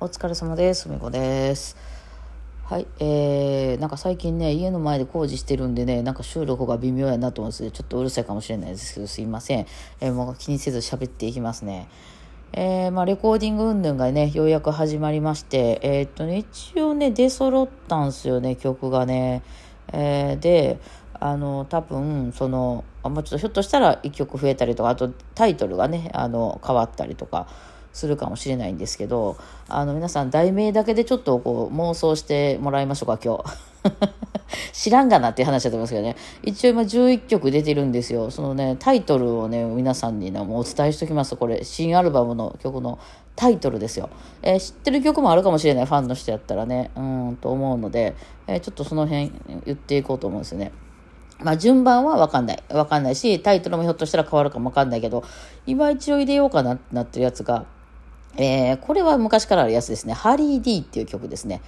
お疲れ様です。みこです。はい、えー、なんか最近ね、家の前で工事してるんでね、なんか収録が微妙やなと思うんですけど、ちょっとうるさいかもしれないですけど、すいません。えーもう気にせず喋っていきますね。えー、まあ、レコーディング云々がね、ようやく始まりまして、えーっとね、一応ね、出揃ったんすよね、曲がね。えーで、あの、多分、その、もうちょっとひょっとしたら1曲増えたりとか、あとタイトルがね、あの、変わったりとか、するかもしれないんですけどあの皆さん題名だけでちょっとこう妄想してもらいましょうか今日。知らんがなっていう話だと思いますけどね。一応今11曲出てるんですよ。そのねタイトルをね皆さんにねもうお伝えしておきます。これ新アルバムの曲のタイトルですよ、えー知ってる曲もあるかもしれない。ファンの人やったらね。うんと思うので、えーちょっとその辺言っていこうと思うんですよね。まあ順番は分かんない。分かんないし、タイトルもひょっとしたら変わるかも分かんないけど、今一応入れようかなってなってるやつが、えーこれは昔からあるやつですね。ハリー D っていう曲ですね。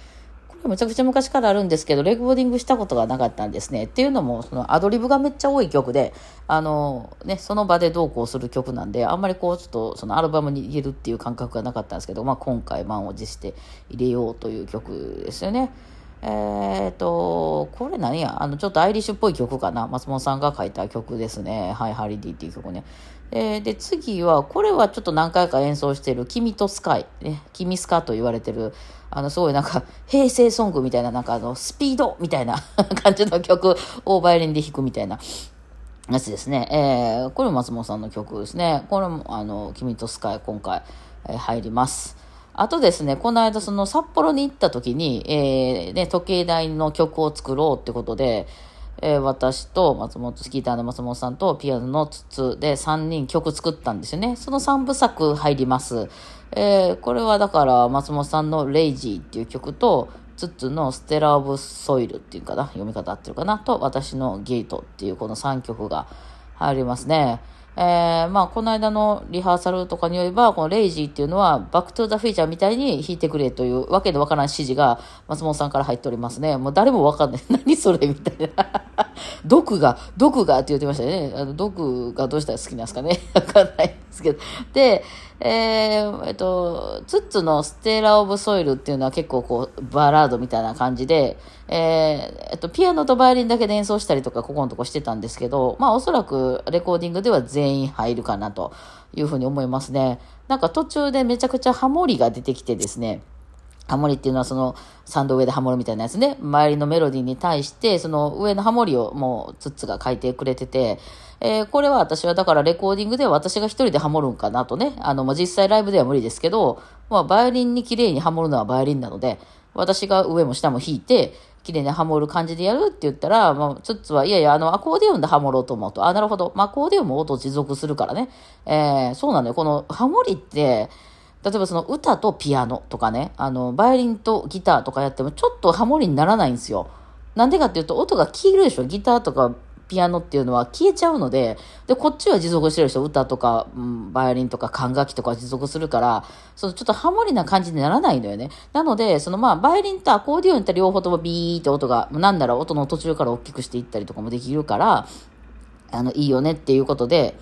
これむちゃくちゃ昔からあるんですけど、レコーディングしたことがなかったんですね。っていうのも、そのアドリブがめっちゃ多い曲で、あの、ね、その場でどうこうする曲なんで、あんまりこう、ちょっとそのアルバムに入れるっていう感覚がなかったんですけど、まあ今回満を持して入れようという曲ですよね。えー、と、これ何や？あの、ちょっとアイリッシュっぽい曲かな松本さんが書いた曲ですね。はい、ハリディっていう曲ね。えーで、次は、これはちょっと何回か演奏してる、君とスカイ。ね、君スカと言われてる、あの、すごいなんか、平成ソングみたいな、なんかあの、スピードみたいな 感じの曲をバイオリンで弾くみたいな。やつですね。えーこれも松本さんの曲ですね。これも、あの、君とスカイ、今回、えー入ります。あとですね、この間、その札幌に行った時に、えーね、時計台の曲を作ろうってことで、えー私と松本、スキーターの松本さんとピアノの筒で3人曲作ったんですよね。その3部作入ります。えーこれはだから松本さんのレイジーっていう曲と、ツッツのステラ・オブ・ソイルっていうかな、読み方合ってるかな、と私のゲートっていうこの3曲が入りますね。えーまあ、この間のリハーサルとかによれば、このレイジーっていうのは、バックトゥーザフィーチャーみたいに弾いてくれというわけでわからん指示が松本さんから入っておりますね。もう誰もわかんない。何それみたいな。毒が、毒がって言ってましたよね。あの、毒がどうしたら好きなんですかね。わかんないですけど。で、えーえっと、ツッツのステーラ・オブ・ソイルっていうのは結構こう、バラードみたいな感じで、えーえっと、ピアノとバイオリンだけで演奏したりとか、ここのとこしてたんですけど、まあおそらくレコーディングでは全員入るかなというふうに思いますね。なんか途中でめちゃくちゃハモリが出てきてですね、ハモリっていうのはそのサンド上でハモるみたいなやつね。周りのメロディーに対して、その上のハモリをもうツッツが書いてくれてて、えーこれは私はだからレコーディングでは私が一人でハモるんかなとね。あの、まあ、実際ライブでは無理ですけど、まあ、バイオリンに綺麗にハモるのはバイオリンなので、私が上も下も弾いて、綺麗にハモる感じでやるって言ったら、まあ、ツッツは、いやいや、あの、アコーディオンでハモろうと思うと、あ、なるほど。まあ、アコーディオンも音持続するからね。えーそうなのよ。このハモリって、例えばその歌とピアノとかね、あの、バイオリンとギターとかやってもちょっとハモリにならないんですよ。なんでかっていうと音が消えるでしょギターとかピアノっていうのは消えちゃうので、で、こっちは持続してる人歌とか、うん、バイオリンとか管楽器とか持続するから、そのちょっとハモリな感じにならないのよね。なので、そのまあ、バイオリンとアコーディオンって両方ともビーって音が、なんなら音の途中から大きくしていったりとかもできるから、あの、いいよねっていうことで、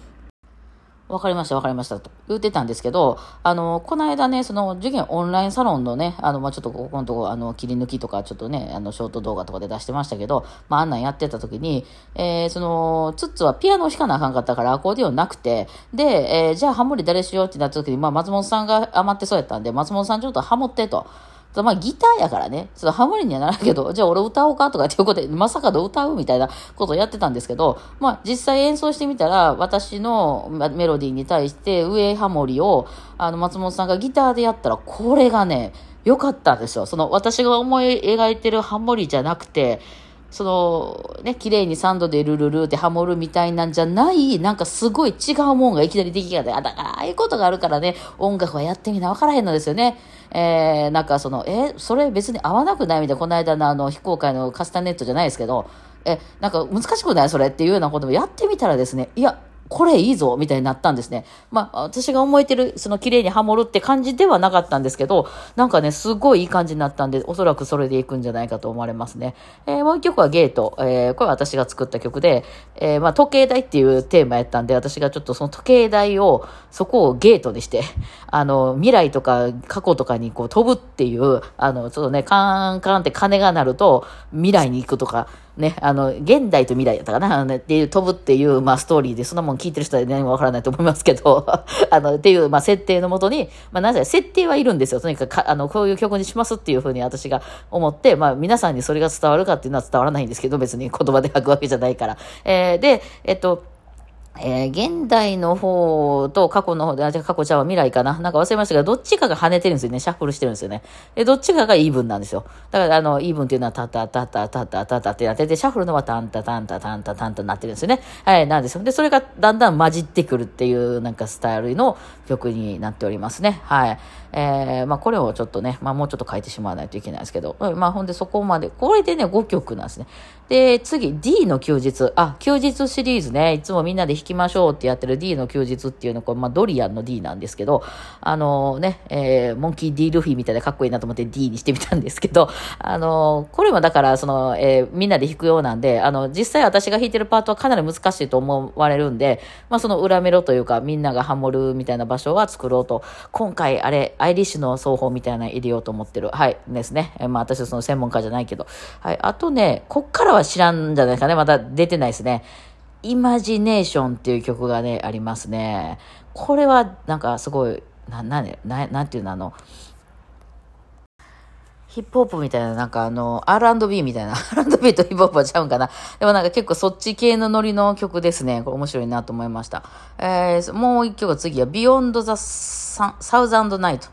わかりました、わかりました、と言ってたんですけど、あの、この間ね、その、受験オンラインサロンのね、あの、まあ、ちょっとここのとこ、あの、切り抜きとか、ちょっとね、あの、ショート動画とかで出してましたけど、まあ、あんなんやってた時に、えー、その、ツッツはピアノを弾かなあかんかったから、アコーディオンなくて、で、えーじゃあハモリ誰しようってなった時に、まあ、松本さんが余ってそうやったんで、松本さんちょっとハモってと。まあギターやからね、そのハモリにはならんけど、じゃあ俺歌おうかとかっていうことで、まさかの歌うみたいなことをやってたんですけど、まあ実際演奏してみたら、私のメロディーに対して上ハモリを、あの松本さんがギターでやったら、これがね、良かったんですよ。その私が思い描いてるハモリじゃなくて、その、ね、綺麗にサンドでルルルってハモるみたいなんじゃない、なんかすごい違うもんがいきなり出来がって、あ、だからああいうことがあるからね、音楽はやってみな分からへんのですよね。えー、なんかその、え、それ別に合わなくないみたいな、この間のあの、非公開のカスタネットじゃないですけど、え、なんか難しくない？それっていうようなこともやってみたらですね、いや、これいいぞみたいになったんですね。まあ、私が思えてる、その綺麗にハモるって感じではなかったんですけど、なんかね、すごいいい感じになったんで、おそらくそれでいくんじゃないかと思われますね。えー、もう一曲はゲート。えー、これは私が作った曲で、えー、まあ、時計台っていうテーマやったんで、私がちょっとその時計台を、そこをゲートにして、あの、未来とか過去とかにこう飛ぶっていう、あの、ちょっとね、カーンカーンって鐘が鳴ると、未来に行くとか、ね、あの、現代と未来やったかな、あのねっていう、飛ぶっていう、まあ、ストーリーで、そんなもん聞いてる人は何もわからないと思いますけど、あの、っていう、まあ、設定のもとに、まあ、なぜ、設定はいるんですよ。とにかく、あの、こういう曲にしますっていうふうに私が思って、まあ、皆さんにそれが伝わるかっていうのは伝わらないんですけど、別に言葉で書くわけじゃないから。えー、で、えっと、えー、現代の方と過去の方で、あ、じゃ過去ちゃう未来かななんか忘れましたけど、どっちかが跳ねてるんですよね。シャッフルしてるんですよね。で、どっちかがイーブンなんですよ。だから、あの、イーブンっていうのは、タタタタタタタってなってて、シャッフルのはタンタタンタタンタタンタなってるんですよね。はい、なんですよ。で、それがだんだん混じってくるっていう、なんかスタイルの曲になっておりますね。はい。えー、まあ、これをちょっとね、まあ、もうちょっと変えてしまわないといけないですけど、まあ、ほんでそこまで、これでね、5曲なんですね。で、次、D の休日。あ、休日シリーズね、いつもみんなで弾きましょうってやってる D の休日っていうのは、まあ、ドリアンの D なんですけど、あのね、えー、モンキー D ルフィみたいでかっこいいなと思って D にしてみたんですけど、あのこれはだから、その、えー、みんなで弾くようなんで、あの、実際私が弾いてるパートはかなり難しいと思われるんで、まあ、その裏メロというか、みんながハモるみたいな場所は作ろうと、今回、あれ、アイリッシュの奏法みたいなの入れようと思ってる。はい、ですね。えー、まあ、私はその専門家じゃないけど。はい、あとね、こっからはは知らんじゃないですかね。まだ出てないですね。イマジネーションっていう曲がね、ありますね。これはなんかすごい、な、な、ななんていうの、あの、ヒップホップみたいな、なんかあの、R&B みたいな、R&B とヒップホップはちゃうんかな。でもなんか結構そっち系のノリの曲ですね。これ面白いなと思いました。えー、もう一曲次は Beyond the Thousand Night。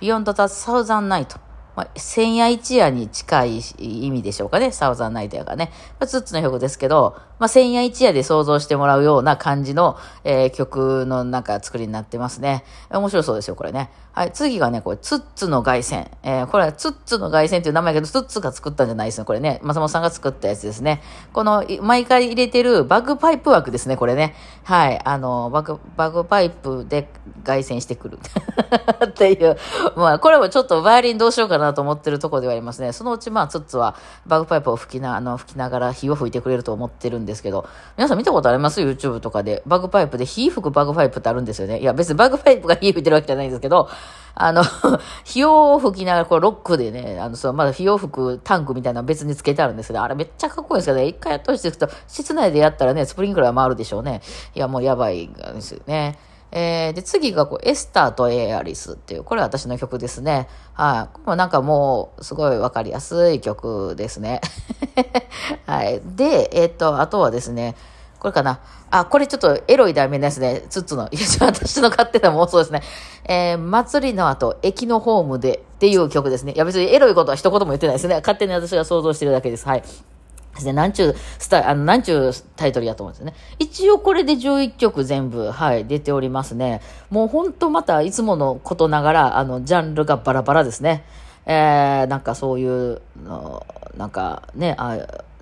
Beyond the Thousand Night。まあ、千夜一夜に近い意味でしょうかね。サウザンナイトやがね。まあ、ツッツの曲ですけど、まあ、千夜一夜で想像してもらうような感じの、えー、曲のなんか作りになってますね。面白そうですよ、これね。はい、次がね、これ、ツッツの凱旋。えー、これはツッツの凱旋っていう名前やけど、ツッツが作ったんじゃないですね。これね、松本さんが作ったやつですね。この、毎回入れてるバグパイプ枠ですね、これね。はい、あの、バグ、バグパイプで凱旋してくる。っていう。まあ、これもちょっとバイオリンどうしようかなと思ってるとこではありますね。そのうち、まあ、ツッツはバグパイプを吹きな、あの、吹きながら火を吹いてくれると思ってるんですけど、皆さん見たことあります ?YouTube とかで。バグパイプで火吹くバグパイプってあるんですよね。いや、別にバグパイプが火吹いてるわけじゃないんですけど、あの、火を吹きながら、こう、ロックでね、あの、そう、まだ火を吹くタンクみたいなの別につけてあるんですけど、あれめっちゃかっこいいんですけどね、一回やってほしいですけど、室内でやったらね、スプリンクラー回るでしょうね。いや、もうやばいですよね。えー、で、次がこう、エスターとエアリスっていう、これは私の曲ですね。はい、これもなんかもう、すごいわかりやすい曲ですね。はい。で、えっ、ー、と、あとはですね、これかな。あ、これちょっとエロい題名ですね。ツッツの。いや、私の勝手な妄想ですね。えー、祭りの後、駅のホームでっていう曲ですね。いや、別にエロいことは一言も言ってないですね。勝手に私が想像してるだけです。はい。で。なんちゅう、スタあの、なんちゅうタイトルやと思うんですよね。一応これで11曲全部、はい、出ておりますね。もうほんとまたいつものことながら、あの、ジャンルがバラバラですね。えー、なんかそういうの、なんかね、あ、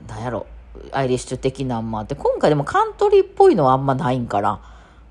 なんやろ。アイリッシュ的なんもあって、今回でもカントリーっぽいのはあんまないんかな。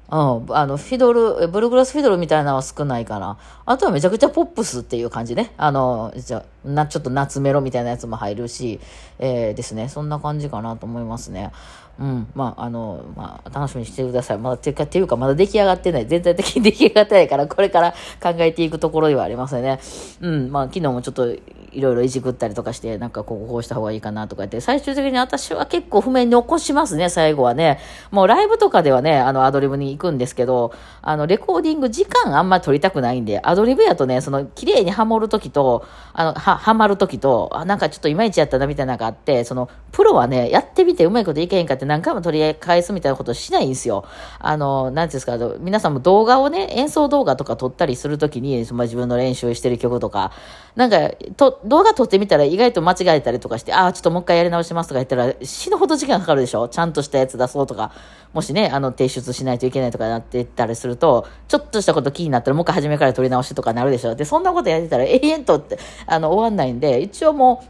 うん、あの、フィドル、ブルグラスフィドルみたいなのは少ないかな。あとはめちゃくちゃポップスっていう感じね。あの、じゃな、ちょっと夏メロみたいなやつも入るし、えー、ですね。そんな感じかなと思いますね。うん、まあ、あの、まあ、楽しみにしてください。まだ、てか、ていうか、まだ出来上がってない。全体的に 出来上がってないから、これから考えていくところではありますよね。うん、まあ、昨日もちょっと、いろいろいじくったりとかして、なんかこここうした方がいいかなとか言って、最終的に私は結構譜面に起こしますね、最後はね。もうライブとかではね、あの、アドリブに行くんですけど、あの、レコーディング時間あんまり取りたくないんで、アドリブやとね、その、綺麗にハモるときと、あの、は、はまるときと、あ、なんかちょっといまいちやったなみたいなのがあって、その、プロはね、やってみてうまいこといけへんかって何回も取り返すみたいなことしないんですよ。あの、なんていうんですか、皆さんも動画をね、演奏動画とか撮ったりするときに、その自分の練習してる曲とか、なんか、と、動画撮ってみたら意外と間違えたりとかして、ああ、ちょっともう一回やり直しますとか言ったら、死ぬほど時間かかるでしょちゃんとしたやつ出そうとか、もしね、あの、提出しないといけないとかなってたりすると、ちょっとしたこと気になったらもう一回初めから撮り直しとかなるでしょで、そんなことやってたら 永遠とって、あの、終わんないんで、一応もう、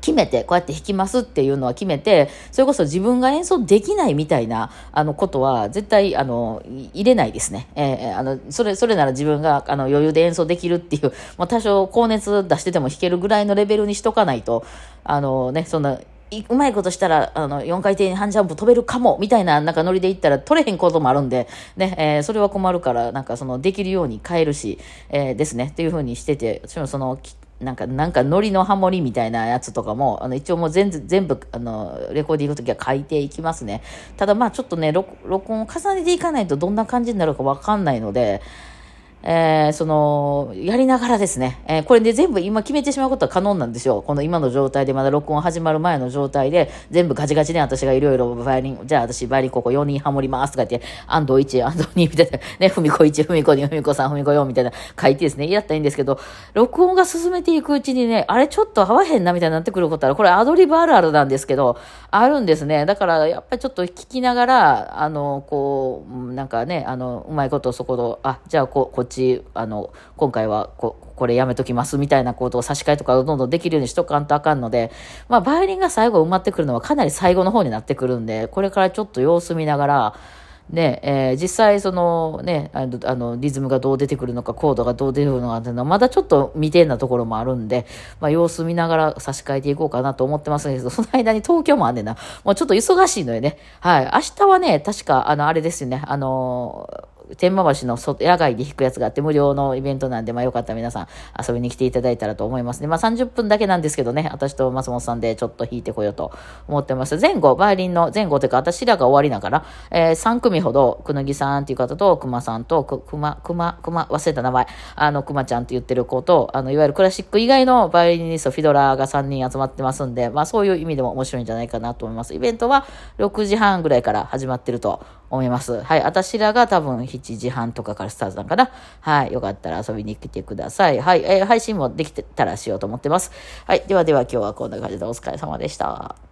決めて、こうやって弾きますっていうのは決めて、それこそ自分が演奏できないみたいな、あの、ことは絶対、あの、入れないですね。えー、あの、それ、それなら自分が、あの、余裕で演奏できるっていう、もう多少高熱出してても弾けるぐらいのレベルにしとかないと、あのね、そんな、うまいことしたら、あの、4回転半ジャンプ飛べるかも、みたいな、なんかノリで行ったら取れへんこともあるんで、ね、えー、それは困るから、なんかその、できるように変えるし、えー、ですね、っていうふうにしてて、私もその、なんか、なんか、ノリのハモリみたいなやつとかも、あの、一応もう全全部、あの、レコーディングの時は書いていきますね。ただまあちょっとね、録音を重ねていかないとどんな感じになるかわかんないので、えー、その、やりながらですね、えー、これで全部今決めてしまうことは可能なんですよ。この今の状態で、まだ録音始まる前の状態で、全部ガチガチで私がいろいろバイオリン、じゃあ私バイオリンここ4人ハモりますとか言って、安藤1、安藤2みたいな、ね、ふみこ1、ふみこ2、ふみこ3、ふみこ4みたいな書いてですね、やったらいいんですけど、録音が進めていくうちにね、あれちょっと合わへんなみたいになってくることは、これアドリブあるあるなんですけど、あるんですね。だからやっぱりちょっと聞きながら、あの、こう、なんかね、あの、うまいことそこの、あ、じゃあこ、こっち、あの、今回はここれやめときますみたいなことを差し替えとかどんどんできるようにしとかんとあかんので、まあ、バイオリンが最後埋まってくるのはかなり最後の方になってくるんで、これからちょっと様子見ながら、ね、えー、実際そのね、あの、あのリズムがどう出てくるのか、コードがどう出るのかっていうのは、まだちょっと未定なところもあるんで、まあ様子見ながら差し替えていこうかなと思ってますけど、その間に東京もあんねんな。もうちょっと忙しいのよね。はい。明日はね、確か、あの、あれですよね、あの天満橋の外野外で弾くやつがあって無料のイベントなんで、まあよかったら皆さん遊びに来ていただいたらと思いますね。まあ30分だけなんですけどね、私と松本さんでちょっと弾いてこようと思ってます。前後、バイオリンの前後というか、私らが終わりだから、えー、3組ほど、くぬぎさんっていう方と、くまさんと、く、くま、くま、くま、忘れた名前、あの、くまちゃんって言ってる子と、あの、いわゆるクラシック以外のバイオリニスト、フィドラーが3人集まってますんで、まあそういう意味でも面白いんじゃないかなと思います。イベントは6時半ぐらいから始まってると思います。はい。私らが多分7時半とかからスタートなんかな。はい。よかったら遊びに来てください。はい。えー、配信もできてたらしようと思ってます。はい。ではでは今日はこんな感じでお疲れ様でした。